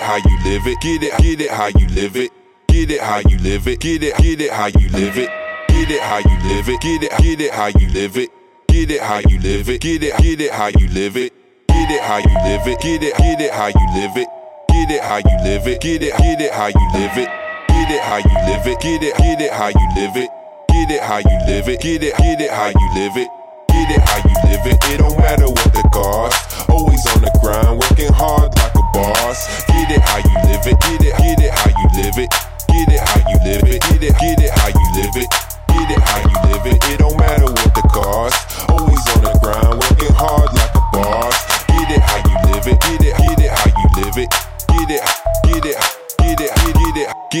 it how you live it. Get it, get it how you live it. Get it how you live it. Get it, get it how you live it. Get it how you live it. Get it, get it how you live it. Get it how you live it. Get it, get it how you live it. Get it how you live it. Get it, get it how you live it. Get it how you live it. Get it, get it how you live it. Get it how you live it. Get it, get it how you live it. Get it how you live it. Get it, get it how you live it. Get it how you live it. It don't matter what the cost. Always on the grind, working hard like a boss.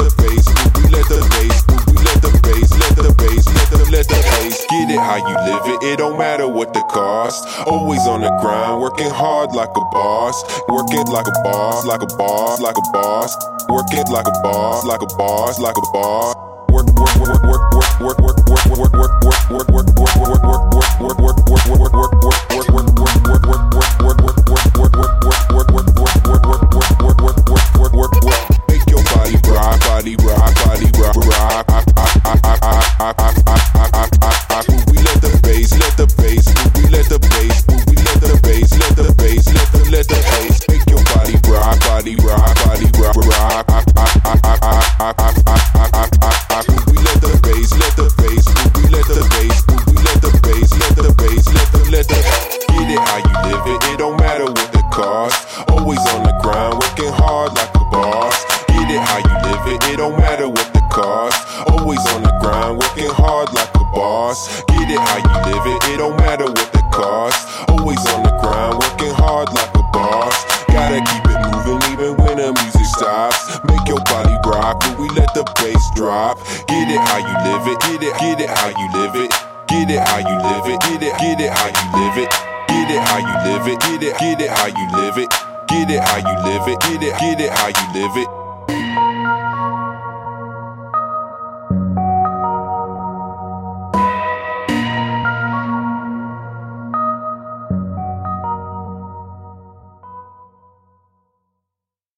let the bass, let the bass, let the bass, let the let the bass. Get it how you live it, it don't matter what the cost. Always on the grind, working hard like a boss, working like a boss, like a boss, like a boss, working like a boss, like a boss, like a boss. Work, work, work, work, work, work, work, work, work, work, work, work, work, it don't matter what the cost. Always on the grind, working hard like a boss. Get it how you live it, it don't matter what the cost. Always on the grind, working hard like a boss. Gotta keep it moving even when the music stops. Make your body rock when we let the bass drop. Get it how you live it, get it, get it how you live it. Get it how you live it, get it, get it how you live it. Get it how you live it, get it, get it how you live it. Get it how you live it, get it, get it how you live it.